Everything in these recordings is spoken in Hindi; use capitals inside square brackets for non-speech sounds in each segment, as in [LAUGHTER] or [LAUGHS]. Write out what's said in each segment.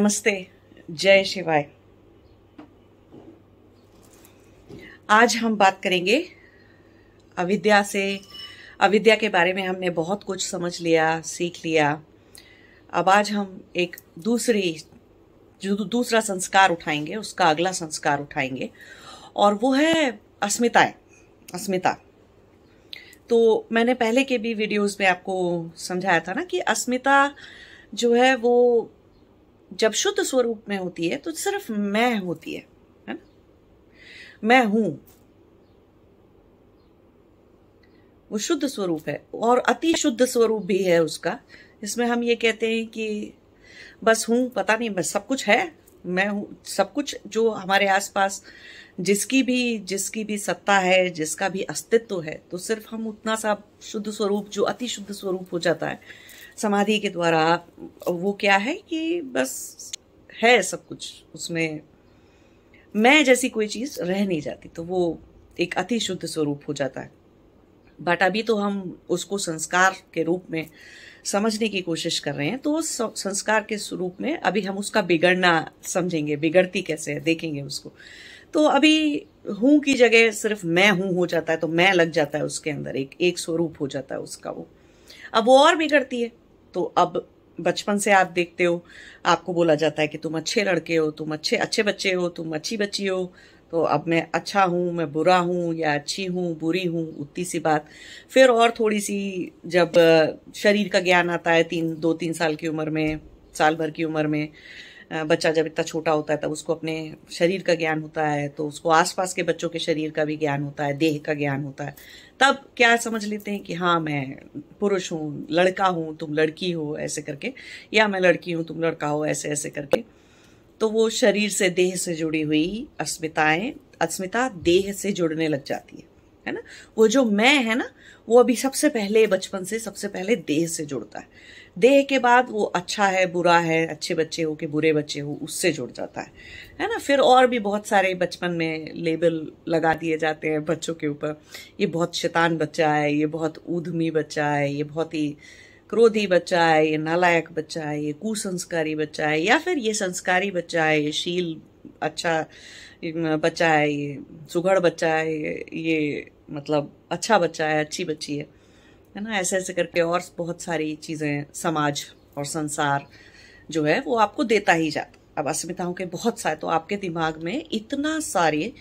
नमस्ते, जय शिवाय। आज हम बात करेंगे अविद्या से, अविद्या के बारे में हमने बहुत कुछ समझ लिया, सीख लिया। अब आज हम एक दूसरी, जो दूसरा संस्कार उठाएँगे, उसका अगला संस्कार उठाएँगे, और वो है अस्मिताएँ, अस्मिता। तो मैंने पहले के भी वीडियोस में आपको समझाया था ना कि अस्मिता जो है वो जब शुद्ध स्वरूप में होती है तो सिर्फ़ मैं होती है है ना? मैं हूँ। वो शुद्ध स्वरूप है, और अति शुद्ध स्वरूप भी है उसका। इसमें हम ये कहते हैं कि बस हूँ, पता नहीं, बस सब कुछ है। मैं हूँ, सब कुछ जो हमारे आसपास, जिसकी भी जिसकी भी सत्ता है, जिसका भी अस्तित्व है तो सिर्फ़ हम उतना सा शुद्ध स्वरूप, जो अति शुद्ध स्वरूप हो जाता है समाधि के द्वारा वो क्या है कि बस है सब कुछ उसमें। मैं जैसी कोई चीज़ रह नहीं जाती तो वो एक अति शुद्ध स्वरूप हो जाता है। बट अभी तो हम उसको संस्कार के रूप में समझने की कोशिश कर रहे हैं तो उस संस्कार के स्वरूप में अभी हम उसका बिगड़ना समझेंगे, बिगड़ती कैसे है, देखेंगे उसको। तो अभी हूँ की जगह सिर्फ़ मैं हूँ, हो जाता है तो मैं लग जाता है उसके अंदर, एक एक स्वरूप हो जाता है उसका वो। अब वो और बिगड़ती है। तो अब बचपन से आप देखते हो, आपको बोला जाता है कि तुम अच्छे लड़के हो, तुम अच्छे अच्छे बच्चे हो, तुम अच्छी बच्ची हो। तो अब मैं अच्छा हूँ, मैं बुरा हूँ या अच्छी हूँ, बुरी हूँ, उतनी सी बात। फिर और थोड़ी सी जब, शरीर का ज्ञान आता है तीन दो तीन साल की उम्र में, साल भर की उम्र में बच्चा जब इतना छोटा होता है, तब उसको अपने शरीर का ज्ञान होता है तो उसको आसपास के बच्चों के शरीर का भी ज्ञान होता है, देह का ज्ञान होता है। तब क्या समझ लेते हैं कि हाँ मैं पुरुष हूँ, लड़का हूँ, तुम लड़की हो, ऐसे करके, या मैं लड़की हूँ, तुम लड़का हो, ऐसे ऐसे करके। तो वो शरीर से, देह से जुड़ी हुई अस्मिताएँ, अस्मिता देह से जुड़ने लग जाती है है ना? वो जो मैं है ना, वो अभी सबसे पहले बचपन से, सबसे पहले देह से जुड़ता है। देह के बाद वो अच्छा है बुरा है अच्छे बच्चे हो कि बुरे बच्चे हो उससे जुड़ जाता है। है ना? फिर और भी बहुत सारे बचपन में लेबल लगा दिए जाते हैं बच्चों के ऊपर। ये बहुत शैतान बच्चा है ये बहुत ऊधमी बच्चा है ये बहुत ही क्रोधी बच्चा है ये नालायक बच्चा है ये कुसंस्कारी बच्चा है या फिर ये संस्कारी बच्चा है ये शील अच्छा बच्चा है ये सुघड़ बच्चा है ये, ये मतलब अच्छा बच्चा है अच्छी बच्ची है। है ना? ऐसे ऐसे करके और बहुत सारी चीज़ें, समाज और संसार जो है, वो आपको देता ही जाता अब अस्मिताओं के बहुत सारे तो आपके दिमाग में इतना सारे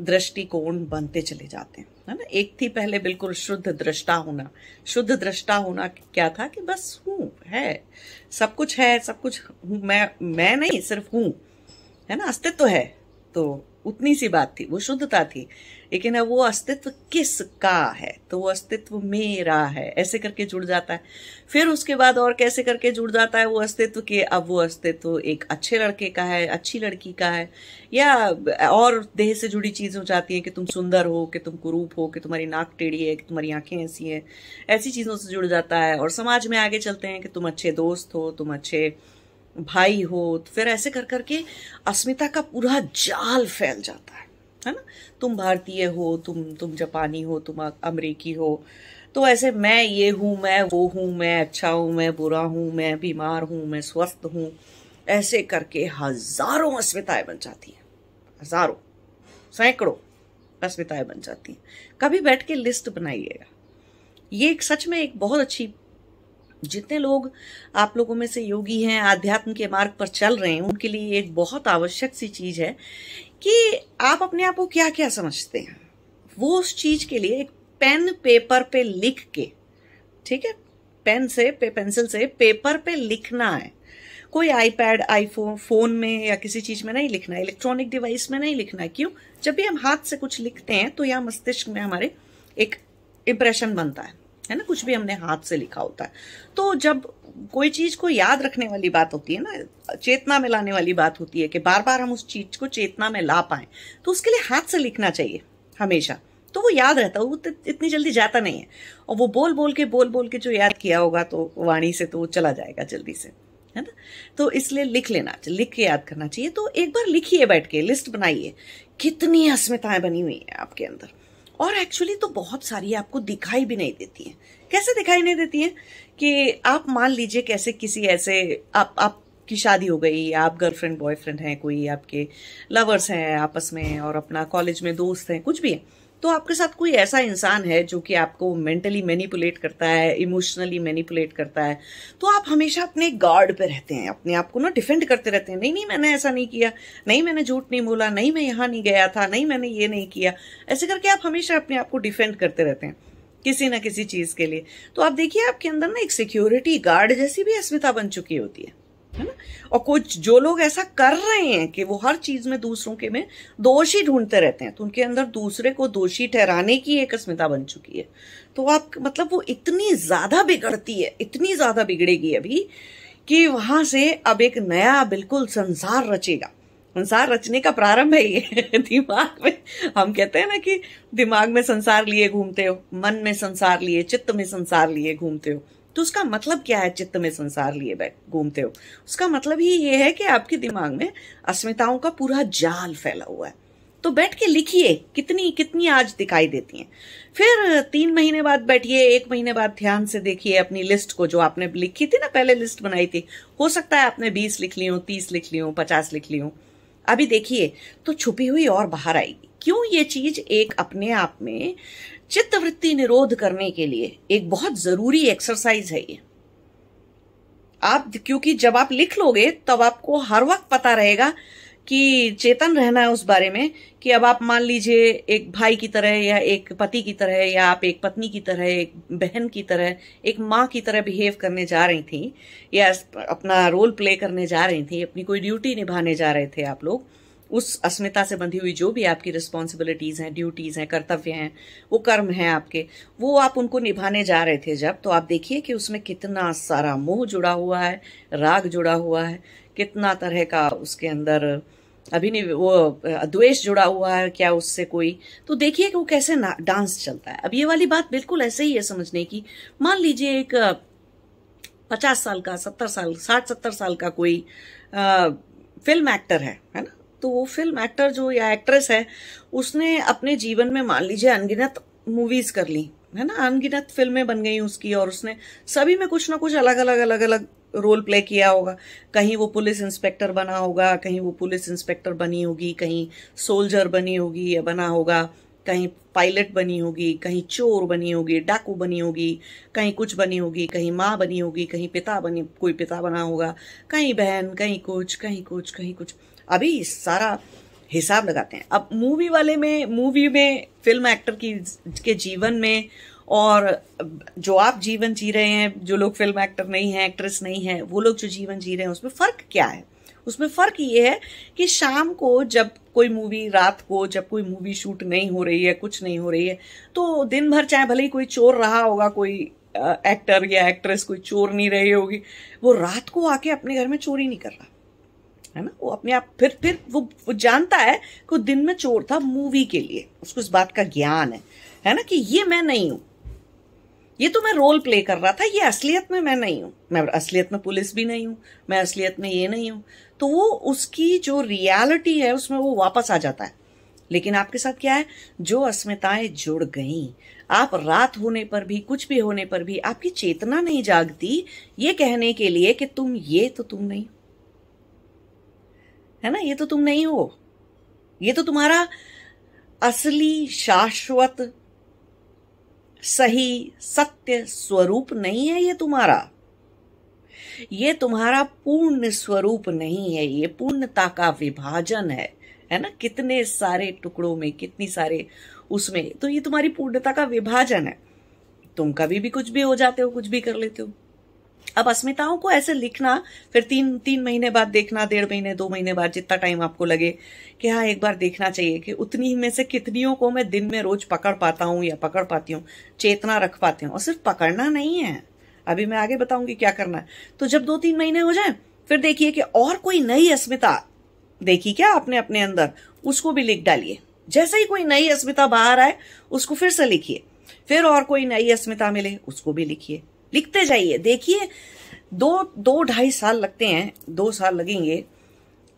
दृष्टिकोण बनते चले जाते हैं, है ना? एक थी पहले बिल्कुल शुद्ध दृष्टा होना। शुद्ध दृष्टा होना क्या था कि बस हूँ, है। सब कुछ है, सब कुछ मैं मैं नहीं, सिर्फ़ हूँ, है ना? अस्तित्व तो है तो उतनी सी बात थी, वो शुद्धता थी, लेकिन अब वो अस्तित्व किस का है? तो वो अस्तित्व मेरा है, ऐसे करके जुड़ जाता है। फिर उसके बाद और कैसे करके जुड़ जाता है वो अस्तित्व के? अब वो अस्तित्व एक अच्छे लड़के का है, अच्छी लड़की का है, या और देह से जुड़ी चीज़ हो जाती है कि तुम सुंदर हो, कि तुम कुरूप हो, कि तुम्हारी नाक टेढ़ी है, कि तुम्हारी आँखें ऐसी हैं, ऐसी चीज़ों से जुड़ जाता है। और समाज में आगे चलते हैं कि तुम अच्छे दोस्त हो, तुम अच्छे भाई हो तो फिर ऐसे कर करके अस्मिता का पूरा जाल फैल जाता है है ना? तुम भारतीय हो, तुम तुम जापानी हो, तुम अमरीकी हो तो ऐसे मैं ये हूँ, मैं वो हूँ, मैं अच्छा हूँ, मैं बुरा हूँ, मैं बीमार हूँ, मैं स्वस्थ हूँ, ऐसे करके हज़ारों अस्मिताएँ बन जाती हैं, हज़ारों, सैकड़ों अस्मिताएँ बन जाती हैं। कभी बैठ के लिस्ट बनाइएगा। ये एक सच में एक बहुत अच्छी जितने लोग आप लोगों में से योगी हैं आध्यात्म के मार्ग पर चल रहे हैं उनके लिए एक बहुत आवश्यक सी चीज़ है कि आप अपने आप को क्या क्या समझते हैं। वो उस चीज़ के लिए एक पेन पेपर पे लिख के ठीक है? पेन से पे, पेंसिल से पेपर पे लिखना है। कोई आईपैड आईफोन फ़ोन में या किसी चीज़ में नहीं लिखना है इलेक्ट्रॉनिक डिवाइस में नहीं लिखना है। क्यों? जब भी हम हाथ से कुछ लिखते हैं तो यहाँ मस्तिष्क में हमारे एक इंप्रेशन बनता है। है ना, कुछ भी हमने हाथ से लिखा होता है। तो जब कोई चीज़ को याद रखने वाली बात होती है ना, चेतना में लाने वाली बात होती है कि बार बार हम उस चीज़ को चेतना में ला पाए तो उसके लिए हाथ से लिखना चाहिए हमेशा। तो वो याद रहता है, वो इतनी जल्दी जाता नहीं है। और वो बोल बोल के बोल बोल के जो याद किया होगा तो वाणी से तो वो चला जाएगा जल्दी से, है ना? तो इसलिए लिख लेना, लिख के याद करना चाहिए। तो एक बार लिखिए बैठ के, लिस्ट बनाइए, कितनी अस्मिताएँ बनी हुई है आपके अंदर। और एक्चुअली तो बहुत सारी आपको दिखाई भी नहीं देती हैं। कैसे दिखाई नहीं देती हैं? कि आप मान लीजिए कैसे किसी ऐसे, आप, आपकी शादी हो गई, आप गर्लफ्रेंड बॉयफ्रेंड हैं, कोई आपके लवर्स हैं, आपस में और अपना कॉलेज में दोस्त हैं, कुछ भी है। तो आपके साथ कोई ऐसा इंसान है जो कि आपको मेंटली मैनिपुलेट करता है इमोशनली मैनिपुलेट करता है? तो आप हमेशा अपने गार्ड पे रहते हैं, अपने आप को ना डिफेंड करते रहते हैं। नहीं नहीं, मैंने ऐसा नहीं किया। नहीं, मैंने झूठ नहीं बोला। नहीं, मैं यहाँ नहीं गया था। नहीं, मैंने ये नहीं किया। ऐसे करके आप हमेशा अपने आप को डिफेंड करते रहते हैं, किसी ना किसी चीज़ के लिए। तो आप देखिए, आपके अंदर ना एक सिक्योरिटी गार्ड जैसी भी अस्मिता बन चुकी होती है। है ना? और कुछ जो लोग ऐसा कर रहे हैं कि वो हर चीज़ में दूसरों के में दोषी ढूंढते रहते हैं तो उनके अंदर दूसरे को दोषी ठहराने की एक अस्मिता बन चुकी है। तो आप मतलब वो इतनी ज़्यादा बिगड़ती है, इतनी ज़्यादा बिगड़ेगी अभी, कि वहाँ से अब एक नया बिल्कुल संसार रचेगा। संसार रचने का प्रारंभ है ये। [LAUGHS] दिमाग में, हम कहते हैं ना कि दिमाग में संसार लिए घूमते हो, मन में संसार लिए, चित्त में संसार लिए घूमते हो। तो उसका मतलब क्या है चित्त में संसार लिए बैठ, घूमते हो? उसका मतलब ही ये है कि आपके दिमाग में अस्मिताओं का पूरा जाल फैला हुआ है। तो बैठ के लिखिए, कितनी कितनी आज दिखाई देती हैं। फिर तीन महीने बाद बैठिए, एक महीने बाद ध्यान से देखिए अपनी लिस्ट को, जो आपने लिखी थी ना, पहले लिस्ट बनाई थी। हो सकता है आपने बीस लिख ली हो, तीस लिख ली हो, पचास लिख ली हो। अभी देखिए तो छुपी हुई और बाहर आएगी। क्यों ये चीज़ एक अपने आप में चित्त वृत्ति निरोध करने के लिए एक बहुत ज़रूरी एक्सरसाइज है ये। आप क्योंकि जब आप लिख लोगे, तब आपको हर वक्त पता रहेगा कि चेतन रहना है उस बारे में कि अब आप मान लीजिए एक भाई की तरह या एक पति की तरह या आप एक पत्नी की तरह, एक बहन की तरह, एक माँ की तरह बिहेव करने जा रही थी या अपना रोल प्ले करने जा रही थी, अपनी कोई ड्यूटी निभाने जा रहे थे आप लोग उस अस्मिता से बंधी हुई जो भी आपकी रिस्पॉन्सिबिलिटीज हैं ड्यूटीज़ हैं कर्तव्य हैं वो कर्म हैं आपके वो आप उनको निभाने जा रहे थे जब तो आप देखिए कि उसमें कितना सारा मोह जुड़ा हुआ है राग जुड़ा हुआ है कितना तरह का उसके अंदर अभी वो द्वेष जुड़ा हुआ है क्या उससे कोई तो देखिए कि वो कैसे डांस चलता है। अब ये वाली बात बिल्कुल ऐसे ही है समझने की। मान लीजिए एक पचास साल का सत्तर साल साठ सत्तर साल का कोई आ, फ़िल्म एक्टर है है ना? तो वो फ़िल्म एक्टर जो या एक्ट्रेस है, उसने अपने जीवन में मान लीजिए अनगिनत मूवीज़ कर ली, है ना? अनगिनत फ़िल्में बन गई उसकी और उसने सभी में कुछ ना कुछ अलग अलग अलग अलग रोल प्ले किया होगा। कहीं वो पुलिस इंस्पेक्टर बना होगा, कहीं वो पुलिस इंस्पेक्टर बनी होगी, कहीं सोल्जर बनी होगी, या बना होगा, कहीं पायलट बनी होगी, कहीं चोर बनी होगी, डाकू बनी होगी, कहीं कुछ बनी होगी, कहीं माँ बनी होगी, कहीं पिता बनी, कोई पिता बना होगा, कहीं बहन, कहीं कुछ कहीं कुछ कहीं कुछ। अभी सारा हिसाब लगाते हैं। अब मूवी वाले में मूवी में फ़िल्म एक्टर की, के जीवन में और जो आप जीवन जी रहे हैं, जो लोग फ़िल्म एक्टर नहीं है एक्ट्रेस नहीं है, वो लोग जो जीवन जी रहे हैं, उसमें फ़र्क क्या है? उसमें फ़र्क ये है कि शाम को जब कोई मूवी रात को जब कोई मूवी शूट नहीं हो रही है, कुछ नहीं हो रही है तो दिन भर चाहे भले ही कोई चोर रहा होगा, कोई एक्टर या एक्ट्रेस कोई चोर नहीं रही होगी, वो रात को आके अपने घर में चोरी नहीं कर रहा। है ना? वो अपने आप फिर फिर वो, वो जानता है कि वो दिन में चोर था मूवी के लिए। उसको इस बात का ज्ञान है। है ना कि ये मैं नहीं हूँ। ये तो मैं रोल प्ले कर रहा था ये असलियत में मैं नहीं हूँ। मैं असलियत में पुलिस भी नहीं हूँ मैं असलियत में ये नहीं हूँ। तो वो उसकी जो रियलिटी है उसमें वो वापस आ जाता है। लेकिन आपके साथ क्या है? जो अस्मिताएँ जुड़ गई आप रात होने पर भी कुछ भी होने पर भी आपकी चेतना नहीं जागती ये कहने के लिए कि तुम ये तो तुम नहीं है ना? ये तो तुम नहीं हो। ये तो तुम्हारा असली, शाश्वत, सही, सत्य स्वरूप नहीं है ये तुम्हारा। ये तुम्हारा पूर्ण स्वरूप नहीं है। ये पूर्णता का विभाजन है। है ना? कितने सारे टुकड़ों में, कितनी सारे उसमें। तो ये तुम्हारी पूर्णता का विभाजन है। तुम कभी भी कुछ भी हो जाते हो, कुछ भी कर लेते हो। अब अस्मिताओं को ऐसे लिखना, फिर तीन तीन महीने बाद देखना, डेढ़ महीने, दो महीने बाद जितना टाइम आपको लगे कि हाँ एक बार देखना चाहिए कि उतनी में से कितनियों को मैं दिन में रोज पकड़ पाता हूँ या पकड़ पाती हूँ, चेतना रख पाती हूँ। और सिर्फ़ पकड़ना नहीं है। अभी मैं आगे बताऊँगी क्या करना है। तो जब दो तीन महीने हो जाए, फिर देखिए कि और कोई नई अस्मिता देखी क्या आपने अपने अंदर? उसको भी लिख डालिए। जैसे ही कोई नई अस्मिता बाहर आए, उसको फिर से लिखिए। फिर और कोई नई अस्मिता मिले, उसको भी लिखिए। लिखते जाइए। देखिए, दो दो ढाई साल लगते हैं, दो साल लगेंगे,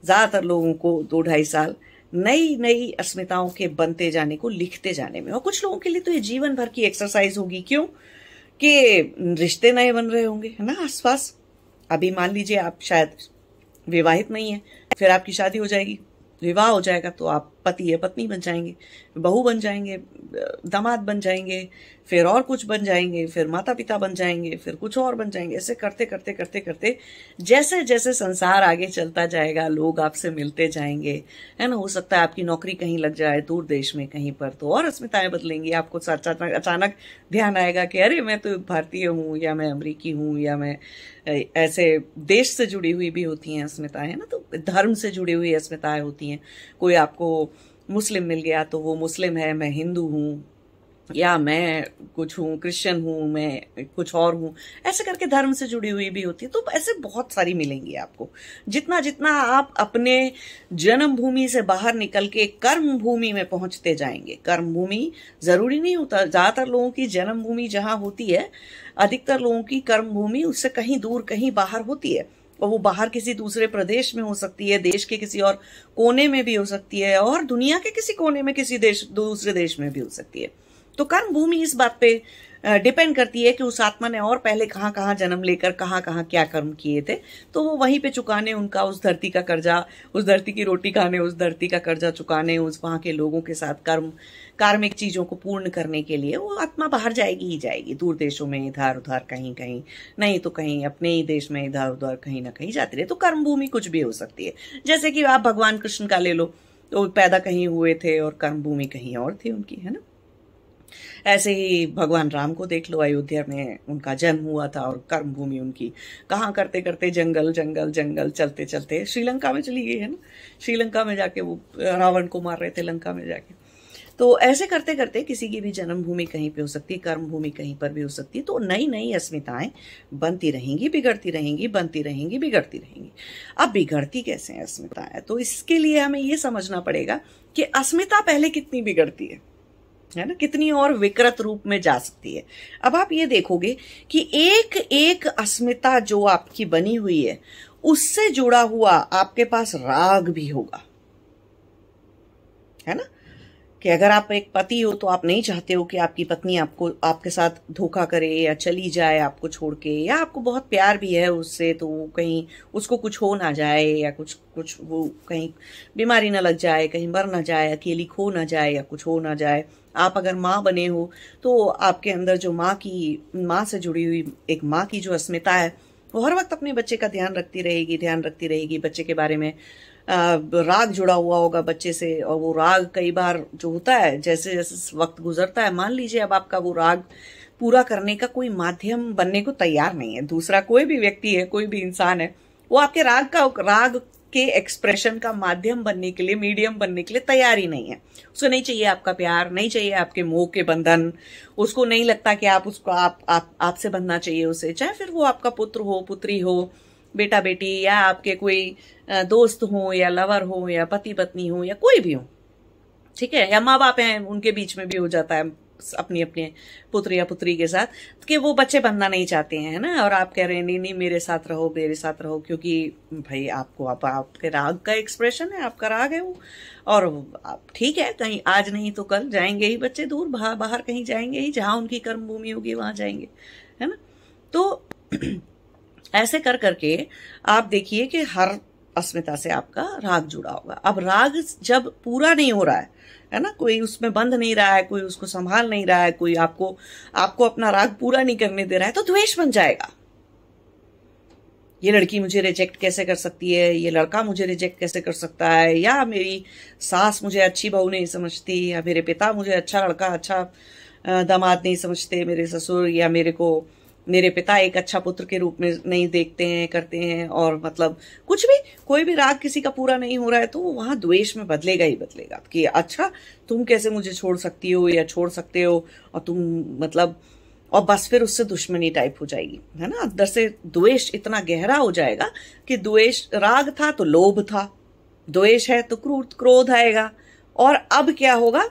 ज़्यादातर लोगों को दो ढाई साल नई नई अस्मिताओं के बनते जाने को, लिखते जाने में। और कुछ लोगों के लिए तो ये जीवन भर की एक्सरसाइज होगी। क्यों? कि रिश्ते नए बन रहे होंगे, है ना, आसपास? अभी मान लीजिए आप शायद विवाहित नहीं है, फिर आपकी शादी हो जाएगी, विवाह हो जाएगा तो आप पति या पत्नी बन जाएँगे, बहू बन जाएँगे, दामाद बन जाएँगे, फिर और कुछ बन जाएँगे, फिर माता पिता बन जाएँगे, फिर कुछ और बन जाएँगे। ऐसे करते करते करते करते जैसे जैसे संसार आगे चलता जाएगा, लोग आपसे मिलते जाएँगे। है ना? हो सकता है आपकी नौकरी कहीं लग जाए, दूर देश में कहीं पर तो और अस्मिताएँ बदलेंगी। आपको अचानक ध्यान आएगा कि, अरे, मैं तो भारतीय हूँ, या मैं अमरीकी हूँ, या मैं ऐसे देश से जुड़ी हुई भी होती हैं अस्मिताएँ। है ना? तो धर्म से जुड़ी हुई अस्मिताएँ होती हैं। कोई आपको मुस्लिम मिल गया तो वो मुस्लिम है, मैं हिंदू हूँ, या मैं कुछ हूँ, क्रिश्चियन हूँ, मैं कुछ और हूँ। ऐसे करके धर्म से जुड़ी हुई भी होती है। तो ऐसे बहुत सारी मिलेंगी आपको। जितना जितना आप अपने जन्मभूमि से बाहर निकल के कर्म भूमि में पहुँचते जाएँगे। कर्म भूमि ज़रूरी नहीं होता। ज़्यादातर लोगों की जन्मभूमि जहाँ होती है, अधिकतर लोगों की कर्म भूमि उससे कहीं दूर, कहीं बाहर होती है। और वो बाहर किसी दूसरे प्रदेश में हो सकती है, देश के किसी और कोने में भी हो सकती है और दुनिया के किसी कोने में किसी देश, दूसरे देश में भी हो सकती है। तो कर्म भूमि इस बात पे डिपेंड करती है कि उस आत्मा ने और पहले कहाँ कहाँ जन्म लेकर कहाँ कहाँ क्या कर्म किए थे। तो वो वहीं पे चुकाने, उनका उस धरती का कर्जा, उस धरती की रोटी खाने, उस धरती का कर्जा चुकाने, उस वहाँ के लोगों के साथ कर्म, कार्मिक चीज़ों को पूर्ण करने के लिए वो आत्मा बाहर जाएगी ही जाएगी, दूर देशों में इधर उधर कहीं कहीं, नहीं तो कहीं अपने ही देश में इधर उधर कहीं ना कहीं जाती रहे। तो कर्म भूमि कुछ भी हो सकती है। जैसे कि आप भगवान कृष्ण का ले लो तो पैदा कहीं हुए थे और कर्म भूमि कहीं और थी उनकी, है ना? ऐसे ही भगवान राम को देख लो, अयोध्या में उनका जन्म हुआ था और कर्म भूमि उनकी। कहाँ करते करते जंगल जंगल जंगल, चलते चलते श्रीलंका में चली गई, है ना? श्रीलंका में जाके वो, रावण को मार रहे थे लंका में जाके। तो ऐसे करते करते किसी की भी जन्मभूमि कहीं पे हो सकती है कर्म भूमि कहीं पर भी हो सकती है तो नई नई अस्मिताएँ बनती रहेंगी, बिगड़ती रहेंगी, बनती रहेंगी, बिगड़ती रहेंगी। अब बिगड़ती कैसे है अस्मिताएँ? तो इसके लिए हमें ये समझना पड़ेगा कि अस्मिता पहले कितनी बिगड़ती है? है ना? कितनी और विकृत रूप में जा सकती है। अब आप ये देखोगे कि एक एक अस्मिता जो आपकी बनी हुई है, उससे जुड़ा हुआ आपके पास राग भी होगा। है ना? कि अगर आप एक पति हो तो आप नहीं चाहते हो कि आपकी पत्नी आपको, आपके साथ धोखा करे या चली जाए आपको छोड़ के, या आपको बहुत प्यार भी है उससे तो कहीं, उसको कुछ हो ना जाए या कुछ कुछ वो कहीं बीमारी ना लग जाए, कहीं मर ना जाए, अकेली खो ना जाए या कुछ हो ना जाए आप अगर माँ बने हो तो आपके अंदर जो माँ की, माँ से जुड़ी हुई एक माँ की जो अस्मिता है, वो हर वक्त अपने बच्चे का ध्यान रखती रहेगी, ध्यान रखती रहेगी बच्चे के बारे में। राग जुड़ा हुआ होगा बच्चे से, और वो राग कई बार जो होता है, जैसे जैसे वक्त गुजरता है, मान लीजिए अब आपका वो राग पूरा करने का कोई माध्यम बनने को तैयार नहीं है, दूसरा कोई भी व्यक्ति है, कोई भी इंसान है, वो आपके राग का, राग के एक्सप्रेशन का माध्यम बनने के लिए मीडियम बनने के लिए तैयार ही नहीं है। उसको नहीं चाहिए आपका प्यार, नहीं चाहिए आपके मोह के बंधन। उसको नहीं लगता कि आप उसको, आप आप, आपसे बनना चाहिए उसे। चाहे फिर वो आपका पुत्र हो, पुत्री हो बेटा बेटी या आपके कोई दोस्त हो या लवर हो या पति पत्नी हो या कोई भी हो। ठीक है? या माँ बाप हैं, उनके बीच में भी हो जाता है। अपनी अपने पुत्र या पुत्री के साथ, कि वो बच्चे बनना नहीं चाहते हैं, है ना? और आप कह रहे हैं, नहीं नहीं, मेरे साथ रहो, मेरे साथ रहो। क्योंकि, भाई, आपको, आप, आपके राग का एक्सप्रेशन है, आपका राग है वो। और आप ठीक है, कहीं आज नहीं तो कल जाएँगे ही बच्चे दूर, बाहर बाहर कहीं जाएँगे ही, जहाँ उनकी कर्म भूमि होगी, वहाँ जाएँगे, है ना? तो [CLEARS THROAT] ऐसे कर करके आप देखिए कि हर अस्मिता से आपका राग जुड़ा होगा। अब राग जब पूरा नहीं हो रहा है है ना? कोई उसमें बंद नहीं रहा है, कोई उसको संभाल नहीं रहा है, कोई आपको आपको अपना राग पूरा नहीं करने दे रहा है तो द्वेष बन जाएगा। ये लड़की मुझे रिजेक्ट कैसे कर सकती है? ये लड़का मुझे रिजेक्ट कैसे कर सकता है? या मेरी सास मुझे अच्छी बहू नहीं समझती, या मेरे पिता मुझे अच्छा लड़का अच्छा दामाद नहीं समझते, मेरे ससुर, या मेरे को मेरे पिता एक अच्छा पुत्र के रूप में नहीं देखते हैं, करते हैं और मतलब कुछ भी, कोई भी राग किसी का पूरा नहीं हो रहा है तो वो वहाँ द्वेष में बदलेगा ही बदलेगा। कि अच्छा तुम कैसे मुझे छोड़ सकती हो या छोड़ सकते हो? और तुम मतलब और बस फिर उससे दुश्मनी टाइप हो जाएगी, है ना? अंदर से द्वेष इतना गहरा हो जाएगा कि द्वेष, राग था तो लोभ था, द्वेष है तो क्रोध क्रोध आएगा। और अब क्या होगा?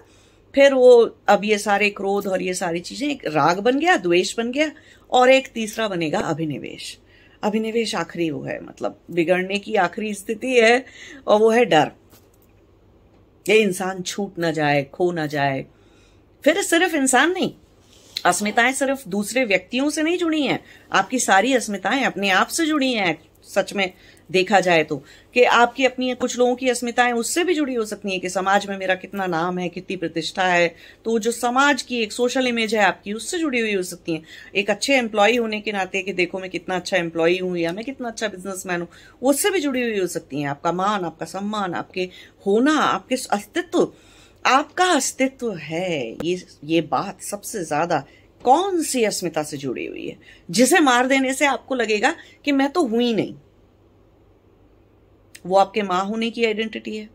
फिर वो अब ये सारे क्रोध और ये सारी चीज़ें, एक राग बन गया, द्वेष बन गया और एक तीसरा बनेगा अभिनिवेश। अभिनिवेश आखिरी वो है मतलब बिगड़ने की आखिरी स्थिति है और वो है डर। ये इंसान छूट ना जाए, खो ना जाए। फिर सिर्फ़ इंसान नहीं, अस्मिताएँ सिर्फ़ दूसरे व्यक्तियों से नहीं जुड़ी हैं। आपकी सारी अस्मिताएँ अपने आप से जुड़ी हैं। सच में देखा जाए तो कि आपकी अपनी कुछ लोगों की अस्मिताएँ उससे भी जुड़ी हो सकती हैं कि समाज में मेरा कितना नाम है, कितनी प्रतिष्ठा है तो जो समाज की एक सोशल इमेज है आपकी, उससे जुड़ी हुई हो सकती है। एक अच्छे एम्प्लॉय होने के नाते कि देखो मैं कितना अच्छा एम्प्लॉय हूँ या मैं कितना अच्छा बिजनेसमैन हूँ उससे भी जुड़ी हुई हो सकती है। आपका मान, आपका सम्मान, आपके होना, आपके अस्तित्व, आपका अस्तित्व है। ये ये बात सबसे ज़्यादा कौन सी अस्मिता से जुड़ी हुई है? जिसे मार देने से आपको लगेगा कि मैं तो हुई नहीं। वो आपके माँ होने की आइडेंटिटी है,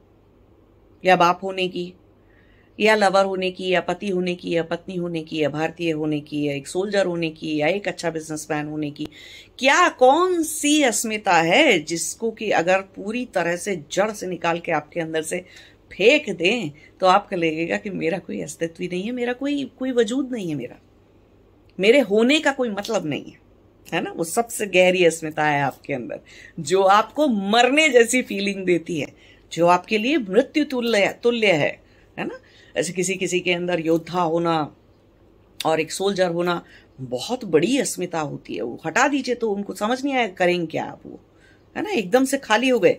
या बाप होने की, या लवर होने की, या पति होने की, या पत्नी होने की, या भारतीय होने की, या एक सोल्जर होने की, या एक अच्छा बिजनेसमैन होने की। क्या कौन सी अस्मिता है जिसको कि अगर पूरी तरह से जड़ से निकाल के आपके अंदर से फेंक दें तो आपको लगेगा कि मेरा कोई अस्तित्व ही नहीं है, मेरा कोई कोई वजूद नहीं है मेरा। मेरे होने का कोई मतलब नहीं है है ना? वो सबसे गहरी अस्मिता है आपके अंदर, जो आपको मरने जैसी फीलिंग देती है, जो आपके लिए मृत्यु तुल्य तुल्य है है ना? ऐसे किसी किसी के अंदर योद्धा होना और एक सोल्जर होना बहुत बड़ी अस्मिता होती है, वो हटा दीजिए तो उनको समझ नहीं आया करेंगे क्या आप वो, है ना? एकदम से खाली हो गए।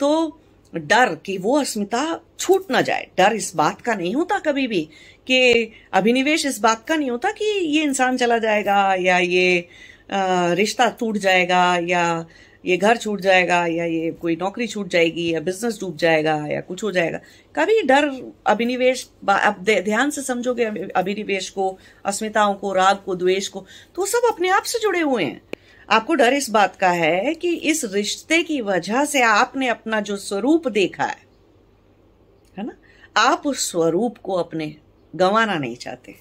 तो डर कि वो अस्मिता छूट ना जाए। डर इस बात का नहीं होता कभी भी कि अभिनिवेश इस बात का नहीं होता कि ये इंसान चला जाएगा या ये रिश्ता टूट जाएगा या ये घर छूट जाएगा या ये कोई नौकरी छूट जाएगी या बिज़नेस डूब जाएगा या कुछ हो जाएगा। कभी डर अभिनिवेश अब ध्यान से समझोगे अभिनिवेश को, अस्मिताओं को, राग को, द्वेष को तो सब अपने आप से जुड़े हुए हैं। आपको डर इस बात का है कि इस रिश्ते की वजह से आपने अपना जो स्वरूप देखा है है ना? आप उस स्वरूप को अपने गंवाना नहीं चाहते।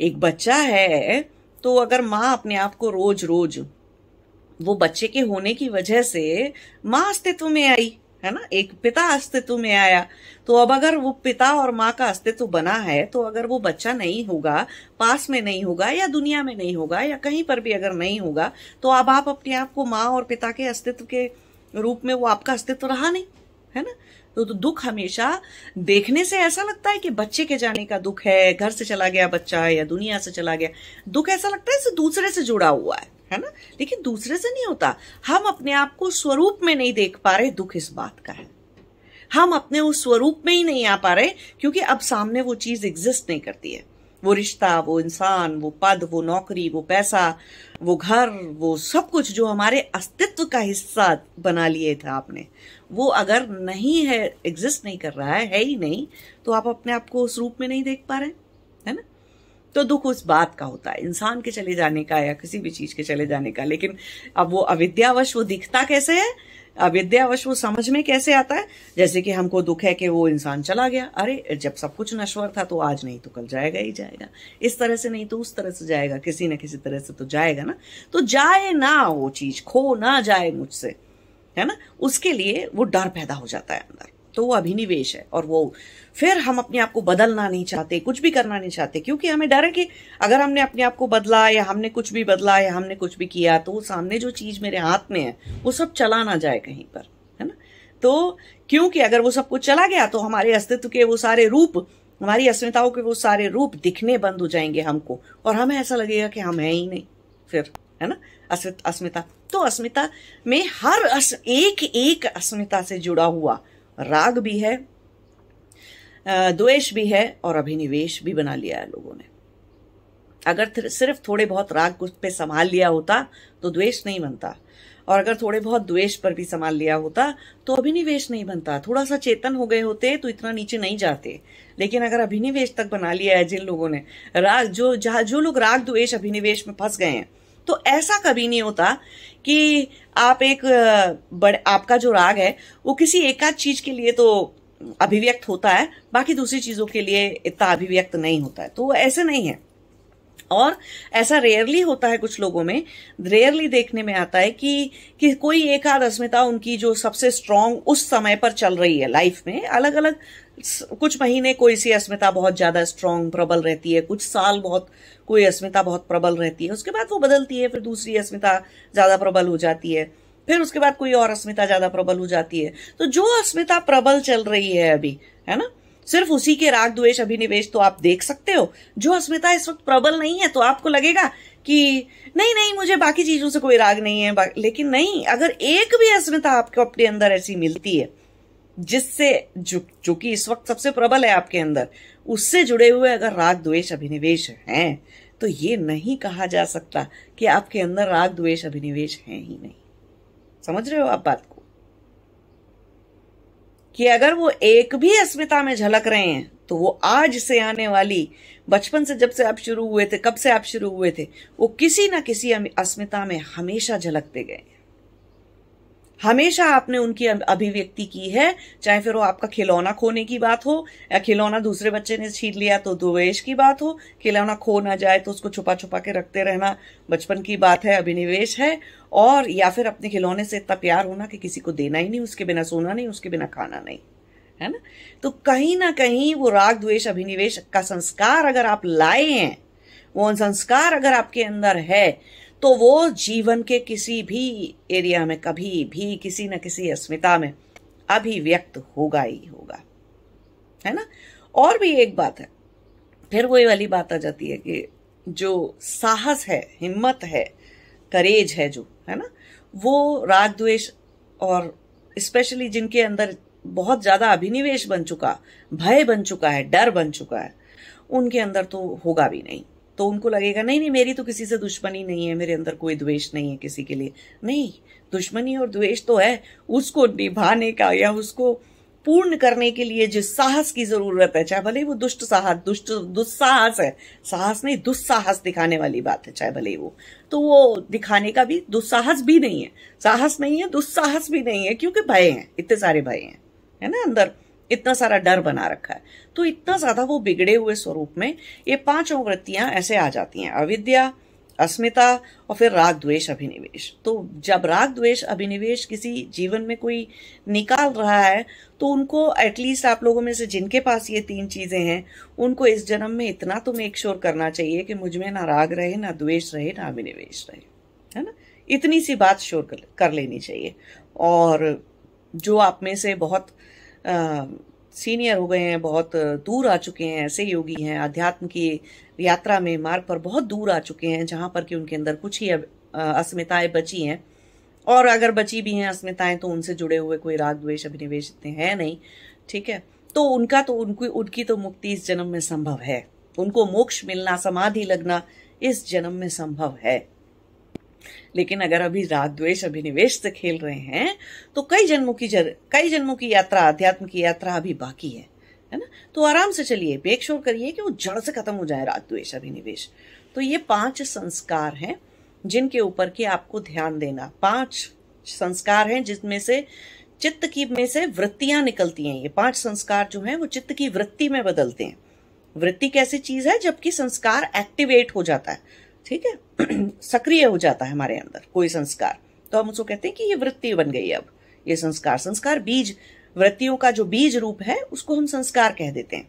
एक बच्चा है तो अगर माँ अपने आप को रोज रोज वो बच्चे के होने की वजह से माँ अस्तित्व में आई है ना? एक पिता अस्तित्व में आया। तो अब अगर वो पिता और माँ का अस्तित्व बना है तो अगर वो बच्चा नहीं होगा पास में नहीं होगा या दुनिया में नहीं होगा या कहीं पर भी अगर नहीं होगा तो अब आप अपने आप को माँ और पिता के अस्तित्व के रूप में वो आपका अस्तित्व रहा नहीं है ना? तो, तो दुख हमेशा देखने से ऐसा लगता है कि बच्चे के जाने का दुख है घर से चला गया बच्चा है या दुनिया से चला गया। दुख ऐसा लगता है दूसरे से जुड़ा हुआ है। है ना? लेकिन दूसरे से नहीं होता। हम अपने आप को स्वरूप में नहीं देख पा रहे, दुख इस बात का है। हम अपने उस स्वरूप में ही नहीं आ पा रहे, क्योंकि अब सामने वो चीज़ एग्जिस्ट नहीं करती है। वो रिश्ता, वो इंसान, वो पद, वो नौकरी, वो पैसा, वो घर, वो सब कुछ जो हमारे अस्तित्व का हिस्सा बना लिए थे आपने, वो अगर नहीं है एग्जिस्ट नहीं कर रहा है है ही नहीं तो आप अपने आप को उस रूप में नहीं देख पा रहे। तो दुख उस बात का होता है, इंसान के चले जाने का या किसी भी चीज़ के चले जाने का। लेकिन अब वो अविद्यावश वो दिखता कैसे है? अविद्यावश वो समझ में कैसे आता है? जैसे कि हमको दुख है कि वो इंसान चला गया। अरे, जब सब कुछ नश्वर था तो आज नहीं तो कल जाएगा ही जाएगा। इस तरह से नहीं तो उस तरह से जाएगा। किसी ना किसी तरह से तो जाएगा ना। तो जाए ना वो चीज़, खो ना जाए मुझसे, है ना? उसके लिए वो डर पैदा हो जाता है अंदर। तो वो अभिनिवेश है और वो फिर हम अपने आप को बदलना नहीं चाहते कुछ भी करना नहीं चाहते क्योंकि हमें डर है कि अगर हमने अपने आप को बदला या हमने कुछ भी बदला या हमने कुछ भी किया तो सामने जो चीज़ मेरे हाथ में है वो सब चला ना जाए कहीं पर है ना? तो क्योंकि अगर वो सब कुछ चला गया तो हमारे अस्तित्व के वो सारे रूप हमारी अस्मिताओं के वो सारे रूप दिखने बंद हो जाएँगे हमको और हमें ऐसा लगेगा कि हम है ही नहीं फिर है ना? अस्मिता तो अस्मिता में हर अस, एक एक अस्मिता से जुड़ा हुआ राग भी है द्वेष भी है और अभिनिवेश भी बना लिया है लोगों ने। अगर सिर्फ़ थोड़े बहुत राग पे संभाल लिया होता तो द्वेष नहीं बनता। और अगर थोड़े बहुत द्वेष पर भी संभाल लिया होता तो अभिनिवेश नहीं बनता। थोड़ा सा चेतन हो गए होते तो इतना नीचे नहीं जाते। लेकिन अगर अभिनिवेश तक बना लिया है जिन लोगों ने, राग, जो, जहाँ, जो लोग राग, द्वेष, अभिनिवेश में फंस गए हैं तो ऐसा कभी नहीं होता कि आप एक बड़े, आपका जो राग है, वो किसी एकाध चीज़ के लिए तो अभिव्यक्त होता है, बाकी दूसरी चीज़ों के लिए इतना अभिव्यक्त नहीं होता है। तो ऐसे नहीं है। और ऐसा रेयरली होता है कुछ लोगों में रेयरली देखने में आता है कि कि कोई एक अस्मिता उनकी जो सबसे स्ट्रांग उस समय पर चल रही है लाइफ में अलग अलग कुछ महीने कोई सी अस्मिता बहुत ज़्यादा स्ट्रांग प्रबल रहती है। कुछ साल बहुत, कोई अस्मिता बहुत प्रबल रहती है। उसके बाद वो बदलती है, फिर दूसरी अस्मिता ज़्यादा प्रबल हो जाती है। फिर उसके बाद कोई और अस्मिता ज़्यादा प्रबल हो जाती है। तो जो अस्मिता प्रबल चल रही है अभी, है ना? सिर्फ़ उसी के राग, द्वेष, अभिनिवेश तो आप देख सकते हो। जो अस्मिता इस वक्त प्रबल नहीं है तो आपको लगेगा कि नहीं नहीं, मुझे बाकी चीज़ों से कोई राग नहीं है। लेकिन नहीं, अगर एक भी अस्मिता आपको अपने अंदर ऐसी मिलती है जिससे, जो जो कि इस वक्त सबसे प्रबल है आपके अंदर, उससे जुड़े हुए अगर राग द्वेष अभिनिवेश हैं तो ये नहीं कहा जा सकता कि आपके अंदर राग द्वेष अभिनिवेश है ही नहीं। समझ रहे हो आप बात को? कि अगर वो एक भी अस्मिता में झलक रहे हैं तो वो आज से आने वाली, बचपन से जब से आप शुरू हुए थे, कब से आप शुरू हुए थे, वो किसी ना किसी अस्मिता में हमेशा झलकते गए हमेशा आपने उनकी अभिव्यक्ति की है, चाहे फिर वो आपका खिलौना खोने की बात हो, या खिलौना दूसरे बच्चे ने छीन लिया तो द्वेष की बात हो, खिलौना खो ना जाए तो उसको छुपा छुपा के रखते रहना बचपन की बात है, अभिनिवेश है, और, या फिर अपने खिलौने से इतना प्यार होना कि किसी को देना ही नहीं, उसके बिना सोना नहीं, उसके बिना खाना नहीं, है ना? तो कहीं ना कहीं वो राग, द्वेष, अभिनिवेश का संस्कार अगर आप लाए हैं, वो संस्कार अगर आपके अंदर है तो वो जीवन के किसी भी एरिया में, कभी भी, किसी न किसी अस्मिता में अभिव्यक्त होगा ही होगा। है ना? और भी एक बात है। फिर वही वाली बात आ जाती है कि जो साहस है, हिम्मत है करेज है जो, है ना? वो राग द्वेष और स्पेशली जिनके अंदर बहुत ज़्यादा अभिनिवेश बन चुका, भय बन चुका है, डर बन चुका है, उनके अंदर तो होगा भी नहीं। तो उनको लगेगा, नहीं नहीं, मेरी तो किसी से दुश्मनी नहीं है, मेरे अंदर कोई द्वेष नहीं है किसी के लिए। नहीं, दुश्मनी और द्वेष तो है, उसको निभाने का या उसको पूर्ण करने के लिए जिस साहस की ज़रूरत है, चाहे भले वो दुष्ट साहस, दुष्ट, दुस्साहस है, साहस नहीं, दुस्साहस दिखाने वाली बात है, चाहे भले वो तो वो दिखाने का भी दुस्साहस भी नहीं है, साहस नहीं है, दुस्साहस भी नहीं है, क्योंकि भय है, इतने सारे भय हैं, है ना, अंदर इतना सारा डर बना रखा है। तो इतना ज़्यादा वो बिगड़े हुए स्वरूप में ये पाँचों वृत्तियाँ ऐसे आ जाती हैं अविद्या अस्मिता और फिर राग द्वेष अभिनिवेश। तो जब राग द्वेष अभिनिवेश किसी जीवन में कोई निकाल रहा है तो उनको एटलीस्ट आप लोगों में से जिनके पास ये तीन चीज़ें हैं उनको इस जन्म में इतना तो मेक श्योर करना चाहिए कि मुझमें ना राग रहे ना द्वेष रहे ना अभिनिवेश रहे है ना? इतनी सी बात श्योर कर, कर लेनी चाहिए। और जो आप में से बहुत सीनियर हो गए हैं, बहुत दूर आ चुके हैं, ऐसे योगी हैं अध्यात्म की यात्रा में मार्ग पर बहुत दूर आ चुके हैं, जहाँ पर कि उनके अंदर कुछ ही अस्मिताएँ बची हैं। और अगर बची भी हैं अस्मिताएँ तो उनसे जुड़े हुए कोई राग, द्वेष, अभिनिवेश इतने हैं नहीं, ठीक है? तो उनका तो उनकी उनकी तो मुक्ति इस जन्म में संभव है। उनको मोक्ष मिलना, समाधि लगना इस जन्म में संभव है। लेकिन अगर अभी राग द्वेष अभिनिवेश से खेल रहे हैं तो कई जन्मों की जर, कई जन्मों की यात्रा अध्यात्म की यात्रा अभी बाकी है है ना? तो आराम से चलिए बेक श्योर करिए कि वो जड़ से खत्म हो जाए राग द्वेष अभिनिवेश। तो ये पाँच संस्कार हैं जिनके ऊपर की आपको ध्यान देना। पाँच संस्कार हैं जिसमें से चित्त की में से वृत्तियाँ निकलती हैं। ये पाँच संस्कार जो हैं वो चित्त की वृत्ति में बदलते हैं। वृत्ति कैसी चीज़ है जबकि संस्कार एक्टिवेट हो जाता है। ठीक है? [CLEARS THROAT] सक्रिय हो जाता है हमारे अंदर, कोई संस्कार। तो हम उसको कहते हैं कि ये वृत्ति बन गई अब। ये संस्कार संस्कार बीज, वृत्तियों का जो बीज रूप है, उसको हम संस्कार कह देते हैं।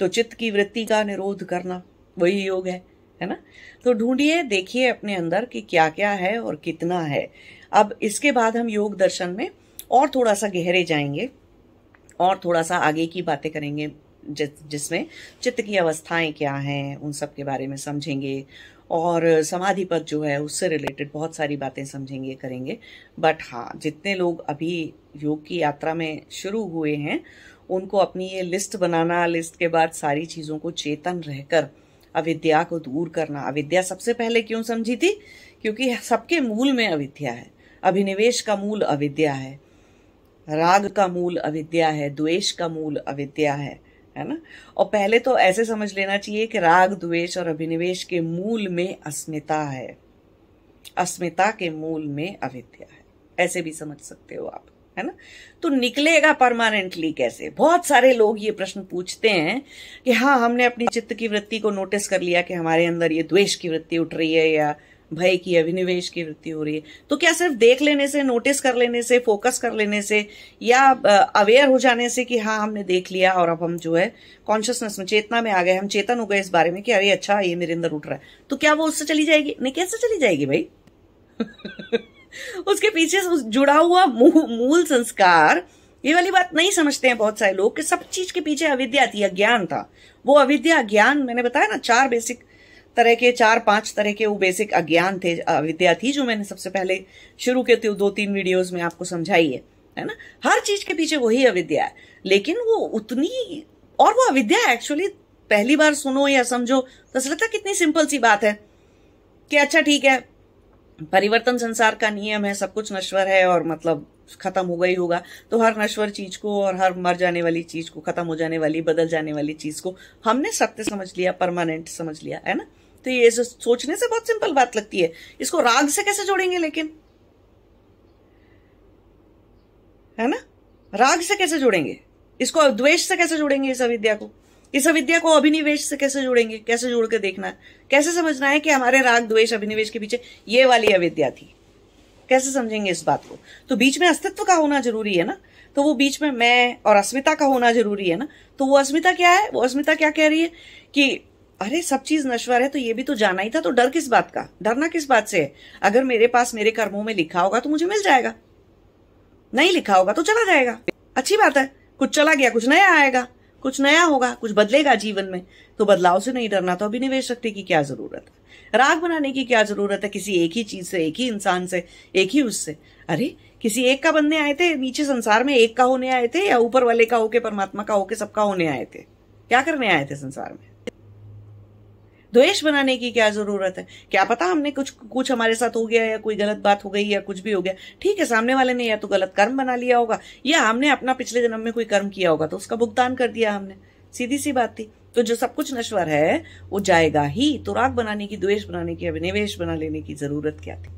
तो चित्त की वृत्ति का निरोध करना, वही योग है है ना? तो ढूंढिए, देखिए अपने अंदर कि क्या क्या है और कितना है। अब इसके बाद हम योग दर्शन में और थोड़ा सा गहरे जाएँगे और थोड़ा सा आगे की बातें करेंगे जिसमें चित्त की अवस्थाएँ क्या हैं, उन सब के बारे में समझेंगे। और समाधि पद जो है, उससे रिलेटेड बहुत सारी बातें समझेंगे, करेंगे। बट हाँ जितने लोग अभी योग की यात्रा में शुरू हुए हैं, उनको अपनी ये लिस्ट बनाना लिस्ट के बाद सारी चीज़ों को चेतन रहकर, अविद्या को दूर करना। अविद्या सबसे पहले क्यों समझी थी? क्योंकि सबके मूल में अविद्या है। अभिनिवेश का मूल अविद्या है। राग का मूल अविद्या है। द्वेष का मूल अविद्या है। है ना? और पहले तो ऐसे समझ लेना चाहिए कि राग, द्वेष और अभिनिवेश के मूल में अस्मिता है। अस्मिता के मूल में अविद्या है। ऐसे भी समझ सकते हो आप, है ना? तो निकलेगा परमानेंटली कैसे? बहुत सारे लोग ये प्रश्न पूछते हैं कि हाँ हमने अपनी चित्त की वृत्ति को नोटिस कर लिया कि हमारे अंदर ये द्वेष की वृत्ति उठ रही है या भय की अभिनिवेश की वृत्ति हो रही है। तो क्या सिर्फ़ देख लेने से नोटिस कर लेने से फोकस कर लेने से, या अवेयर हो जाने से कि हाँ हमने देख लिया और अब हम जो है कॉन्शियसनेस में, चेतना में आ गए हम चेतन हो गए इस बारे में कि अरे अच्छा ये मेरे अंदर उठ रहा है। तो क्या वो उससे चली जाएगी? नहीं, कैसे चली जाएगी भाई? [LAUGHS] उसके पीछे जुड़ा हुआ मूल संस्कार, ये वाली बात नहीं समझते हैं बहुत सारे लोग कि सब चीज़ के पीछे अविद्या थी, अज्ञान था। वो अविद्या ज्ञान, मैंने बताया ना, चार बेसिक तरह के चार पाँच तरह के वो बेसिक अज्ञान थे विद्या थी जो मैंने सबसे पहले शुरू के दो तीन वीडियोस में आपको समझाई है है ना? हर चीज़ के पीछे वही अविद्या है, लेकिन वो उतनी, और वो अविद्या एक्चुअली पहली बार सुनो या समझो तो लगता कितनी सिंपल सी बात है कि अच्छा ठीक है, परिवर्तन संसार का नियम है, सब कुछ नश्वर है और मतलब खत्म हो गई होगा तो हर नश्वर चीज़ को और हर मर जाने वाली चीज़ को, खत्म हो जाने वाली, बदल जाने वाली चीज़ को हमने सत्य समझ लिया परमानेंट समझ लिया, है ना? तो ये सोचने से बहुत सिंपल बात लगती है। इसको राग से कैसे जोड़ेंगे लेकिन? है ना? राग से कैसे जोड़ेंगे? इसको द्वेष से कैसे जोड़ेंगे इस अविद्या को? इस अविद्या को अभिनिवेश से कैसे जोड़ेंगे? कैसे जोड़ के देखना है? कैसे समझना है कि हमारे राग, द्वेष, अभिनिवेश के पीछे ये वाली अविद्या थी? कैसे समझेंगे इस बात को? तो बीच में अस्तित्व का होना ज़रूरी है ना? तो वो बीच में मैं और अस्मिता का होना ज़रूरी है ना? तो वो अस्मिता क्या है? वो अस्मिता क्या कह रही है कि अरे, सब चीज़ नश्वर है तो ये भी तो जाना ही था तो डर किस बात का? डरना किस बात से है? अगर मेरे पास मेरे कर्मों में लिखा होगा तो मुझे मिल जाएगा। नहीं लिखा होगा तो चला जाएगा। अच्छी बात है, कुछ चला गया, कुछ नया आएगा, कुछ नया होगा, कुछ बदलेगा जीवन में। तो बदलाव से नहीं डरना तो अभिनिवेश रखने की क्या ज़रूरत है? राग बनाने की क्या ज़रूरत है, किसी एक ही चीज़ से, एक ही इंसान से, एक ही उससे? अरे, किसी एक का बनने आए थे, नीचे संसार में एक का होने आए थे, या ऊपर वाले का होके, परमात्मा का होके, सबका होने आए थे? क्या करने आए थे संसार में? द्वेष बनाने की क्या ज़रूरत है? क्या पता हमने कुछ कुछ हमारे साथ हो गया या कोई गलत बात हो गई या कुछ भी हो गया। ठीक है, सामने वाले ने या तो गलत कर्म बना लिया होगा, या हमने अपना पिछले जन्म में कोई कर्म किया होगा तो उसका भुगतान कर दिया हमने। सीधी सी बात थी। तो जो सब कुछ नश्वर है, वो जाएगा ही। तो राग बनाने की, द्वेष बनाने की, अभिनिवेश बना लेने की ज़रूरत क्या थी?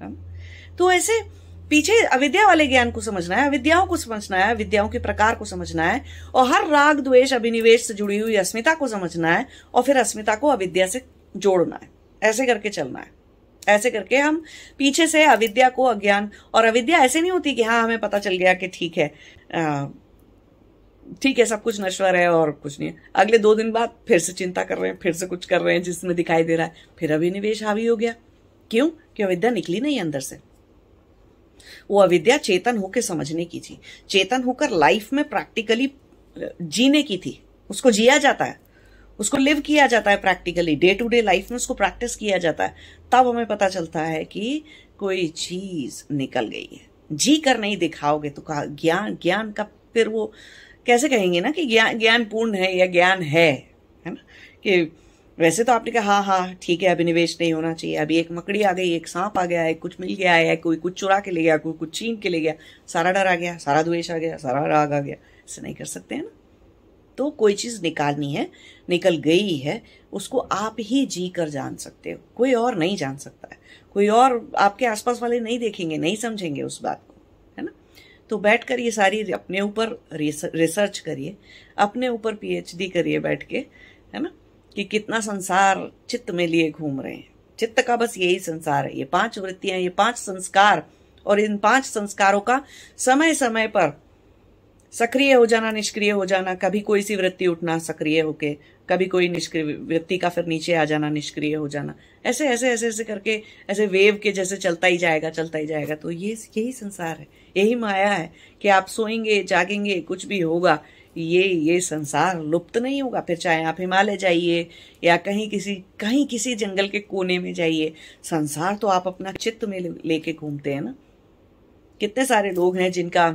हाँ? तो ऐसे पीछे अविद्या वाले ज्ञान को समझना है, अविद्याओं को समझना है विद्याओं के प्रकार को समझना है, और हर राग, द्वेष, अभिनिवेश से जुड़ी हुई अस्मिता को समझना है, और फिर अस्मिता को अविद्या से जोड़ना है। ऐसे करके चलना है। ऐसे करके हम पीछे से अविद्या को अज्ञान, और अविद्या ऐसे नहीं होती कि हाँ हमें पता चल गया कि ठीक है ठीक है, सब कुछ नश्वर है और कुछ नहीं है। अगले दो दिन बाद फिर से चिंता कर रहे हैं, फिर से कुछ कर रहे हैं जिसमें दिखाई दे रहा है, फिर अभिनिवेश हावी हो गया। क्यों? क्यों अविद्या निकली नहीं अंदर से। वो अविद्या चेतन होकर समझने की थी। चेतन होकर लाइफ में प्रैक्टिकली जीने की थी। उसको जिया जाता है। उसको लिव किया जाता है practically day to day life में उसको प्रैक्टिस किया जाता है। तब हमें पता चलता है कि कोई चीज़ निकल गई है। जी कर नहीं दिखाओगे तो कहा, ज्ञान ज्ञान का फिर वो, कैसे कहेंगे ना कि ज्ञान ज्ञान पूर्ण है या ज्ञान है है ना? कि वैसे तो आपने कहा हाँ हाँ ठीक है अभिनिवेश नहीं होना चाहिए। अभी एक मकड़ी आ गई, एक सांप आ गया है कुछ मिल गया है कोई कुछ चुरा के ले गया, कोई कुछ छीन के ले गया, सारा डर आ गया, सारा द्वेष आ गया, सारा राग आ गया। ऐसे नहीं कर सकते हैं ना। तो कोई चीज़ निकालनी है, निकल गई है, उसको आप ही जी कर जान सकते हो। कोई और नहीं जान सकता है। कोई और आपके आसपास वाले नहीं देखेंगे, नहीं समझेंगे उस बात को, है ना? तो बैठ कर ये सारी अपने ऊपर रिसर्च करिए, अपने ऊपर पीएचडी करिए बैठ के, है ना? कि कितना संसार चित्त में लिए घूम रहे हैं। चित्त का बस यही संसार है। ये पाँच वृत्तियाँ, ये पाँच संस्कार और इन पाँच संस्कारों का समय समय पर सक्रिय हो जाना, निष्क्रिय हो जाना, कभी कोई सी वृत्ति उठना सक्रिय होके, कभी कोई निष्क्रिय वृत्ति का फिर नीचे आ जाना, निष्क्रिय हो जाना। ऐसे ऐसे ऐसे ऐसे करके, ऐसे वेव के जैसे चलता ही जाएगा, चलता ही जाएगा। तो ये, यही संसार है। यही माया है कि आप सोएँगे, जागेंगे, कुछ भी होगा ये ये संसार लुप्त नहीं होगा। फिर चाहे आप हिमालय जाइए या कहीं किसी कहीं किसी जंगल के कोने में जाइए, संसार तो आप अपना चित्त में लेके घूमते हैं ना। कितने सारे लोग हैं जिनका,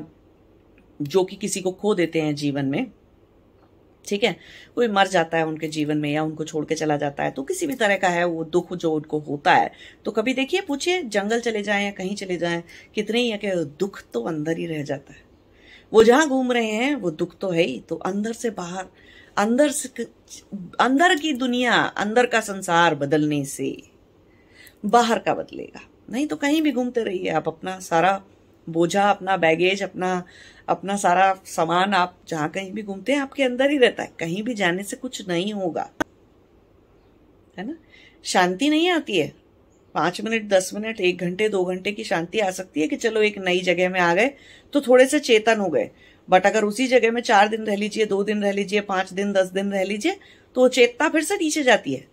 जो कि किसी को खो देते हैं जीवन में। ठीक है? कोई मर जाता है उनके जीवन में या उनको छोड़ के चला जाता है तो किसी भी तरह का है वो दुख जो उनको होता है। तो कभी देखिए, पूछिए, जंगल चले जाएँ या कहीं चले जाएँ, कितने ही दुख तो अंदर ही रह जाता है। वो जहाँ घूम रहे हैं, वो दुख तो है ही। तो अंदर से बाहर, अंदर से अंदर की दुनिया, अंदर का संसार बदलने से बाहर का बदलेगा। नहीं तो कहीं भी घूमते रहिए आप अपना सारा बोझा, अपना बैगेज अपना अपना सारा सामान आप जहाँ कहीं भी घूमते हैं, आपके अंदर ही रहता है। कहीं भी जाने से कुछ नहीं होगा। है ना? शांति नहीं आती है। पाँच मिनट, दस मिनट, एक घंटे, दो घंटे की शांति आ सकती है कि चलो एक नई जगह में आ गए तो थोड़े से चेतन हो गए। बट अगर उसी जगह में चार दिन रह लीजिए, दो दिन रह लीजिए, पाँच दिन, दस दिन रह लीजिए तो चेतना फिर से नीचे जाती है।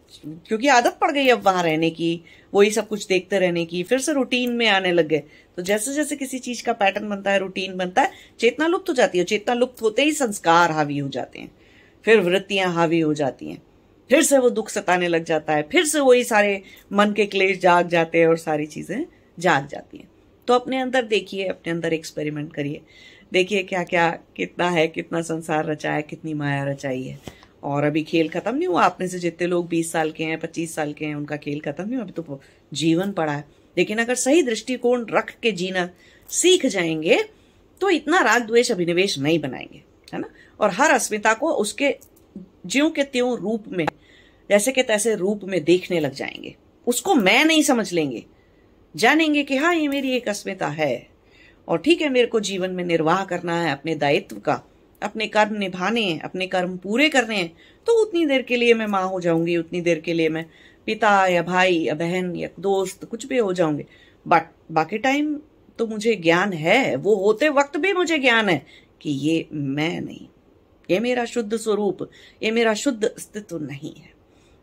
क्योंकि आदत पड़ गई अब वहाँ रहने की, वही सब कुछ देखते रहने की, फिर से रूटीन में आने लग गए। तो जैसे जैसे किसी चीज़ का पैटर्न बनता है रूटीन बनता है, चेतना लुप्त हो जाती है। चेतना लुप्त होते ही संस्कार हावी हो जाते हैं। फिर वृत्तियाँ हावी हो जाती हैं। फिर से वो दुख सताने लग जाता है, फिर से वही सारे मन के क्लेश जाग जाते हैं और सारी चीज़ें जाग जाती हैं। तो अपने अंदर देखिए, अपने अंदर एक्सपेरिमेंट करिए। देखिए क्या क्या, कितना है, कितना संसार रचा है, कितनी माया रचाई है। और अभी खेल खत्म नहीं हुआ, आपने से जितने लोग 20 साल के हैं 25 साल के हैं, उनका खेल खत्म नहीं हुआ, अभी तो जीवन पड़ा है। लेकिन अगर सही दृष्टिकोण रख के जीना सीख जाएँगे तो इतना राग द्वेष अभिनिवेश नहीं बनाएँगे, है ना? और हर अस्मिता को उसके ज्यो के त्यों रूप में, जैसे के तैसे रूप में देखने लग जाएँगे। उसको मैं नहीं समझ लेंगे। जानेंगे कि हाँ ये मेरी एक अस्मिता है। और ठीक है, मेरे को जीवन में निर्वाह करना है अपने दायित्व का, अपने कर्म निभाने हैं, अपने कर्म पूरे करने हैं तो उतनी देर के लिए मैं माँ हो जाऊँगी, उतनी देर के लिए मैं पिता या भाई या बहन या दोस्त, कुछ भी हो जाऊँगे। बट बाकी टाइम तो मुझे ज्ञान है, वो होते वक्त भी मुझे ज्ञान है कि ये मैं नहीं। ये मेरा शुद्ध स्वरूप, ये मेरा शुद्ध अस्तित्व नहीं है।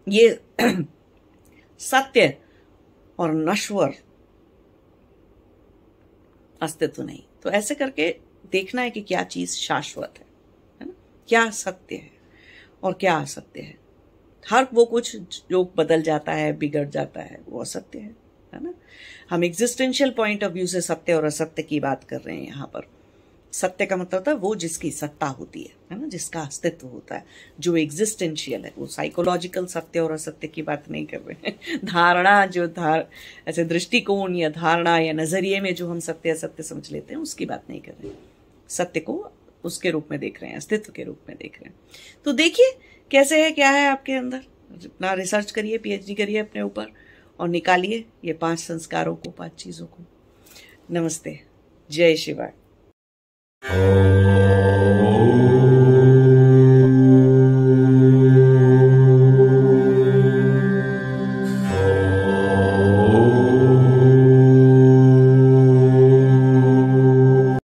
ये [CLEARS THROAT] सत्य और नश्वर अस्तित्व नहीं। तो ऐसे करके देखना है कि क्या चीज़ शाश्वत है है ना? क्या सत्य है और क्या असत्य है? हर वो कुछ जो बदल जाता है, बिगड़ जाता है, वो असत्य है है ना? हम एग्जिस्टेंशियल पॉइंट ऑफ़ व्यू से सत्य और असत्य की बात कर रहे हैं यहाँ पर। सत्य का मतलब होता है, वो जिसकी सत्ता होती है है ना, जिसका अस्तित्व होता है, जो एग्जिस्टेंशियल है, वो साइकोलॉजिकल सत्य और असत्य की बात नहीं कर रहे हैं। [LAUGHS] धारणा जो धार, ऐसे दृष्टिकोण या धारणा या नज़रिए में जो हम सत्य असत्य समझ लेते हैं, उसकी बात नहीं कर रहे सत्य को उसके रूप में देख रहे हैं, अस्तित्व के रूप में देख रहे हैं। तो देखिए, कैसे है, क्या है आपके अंदर? अपना रिसर्च करिए पीएचडी करिए अपने ऊपर और निकालिए ये पाँच संस्कारों को, पाँच चीज़ों को। नमस्ते, जय शिवाय। Oh.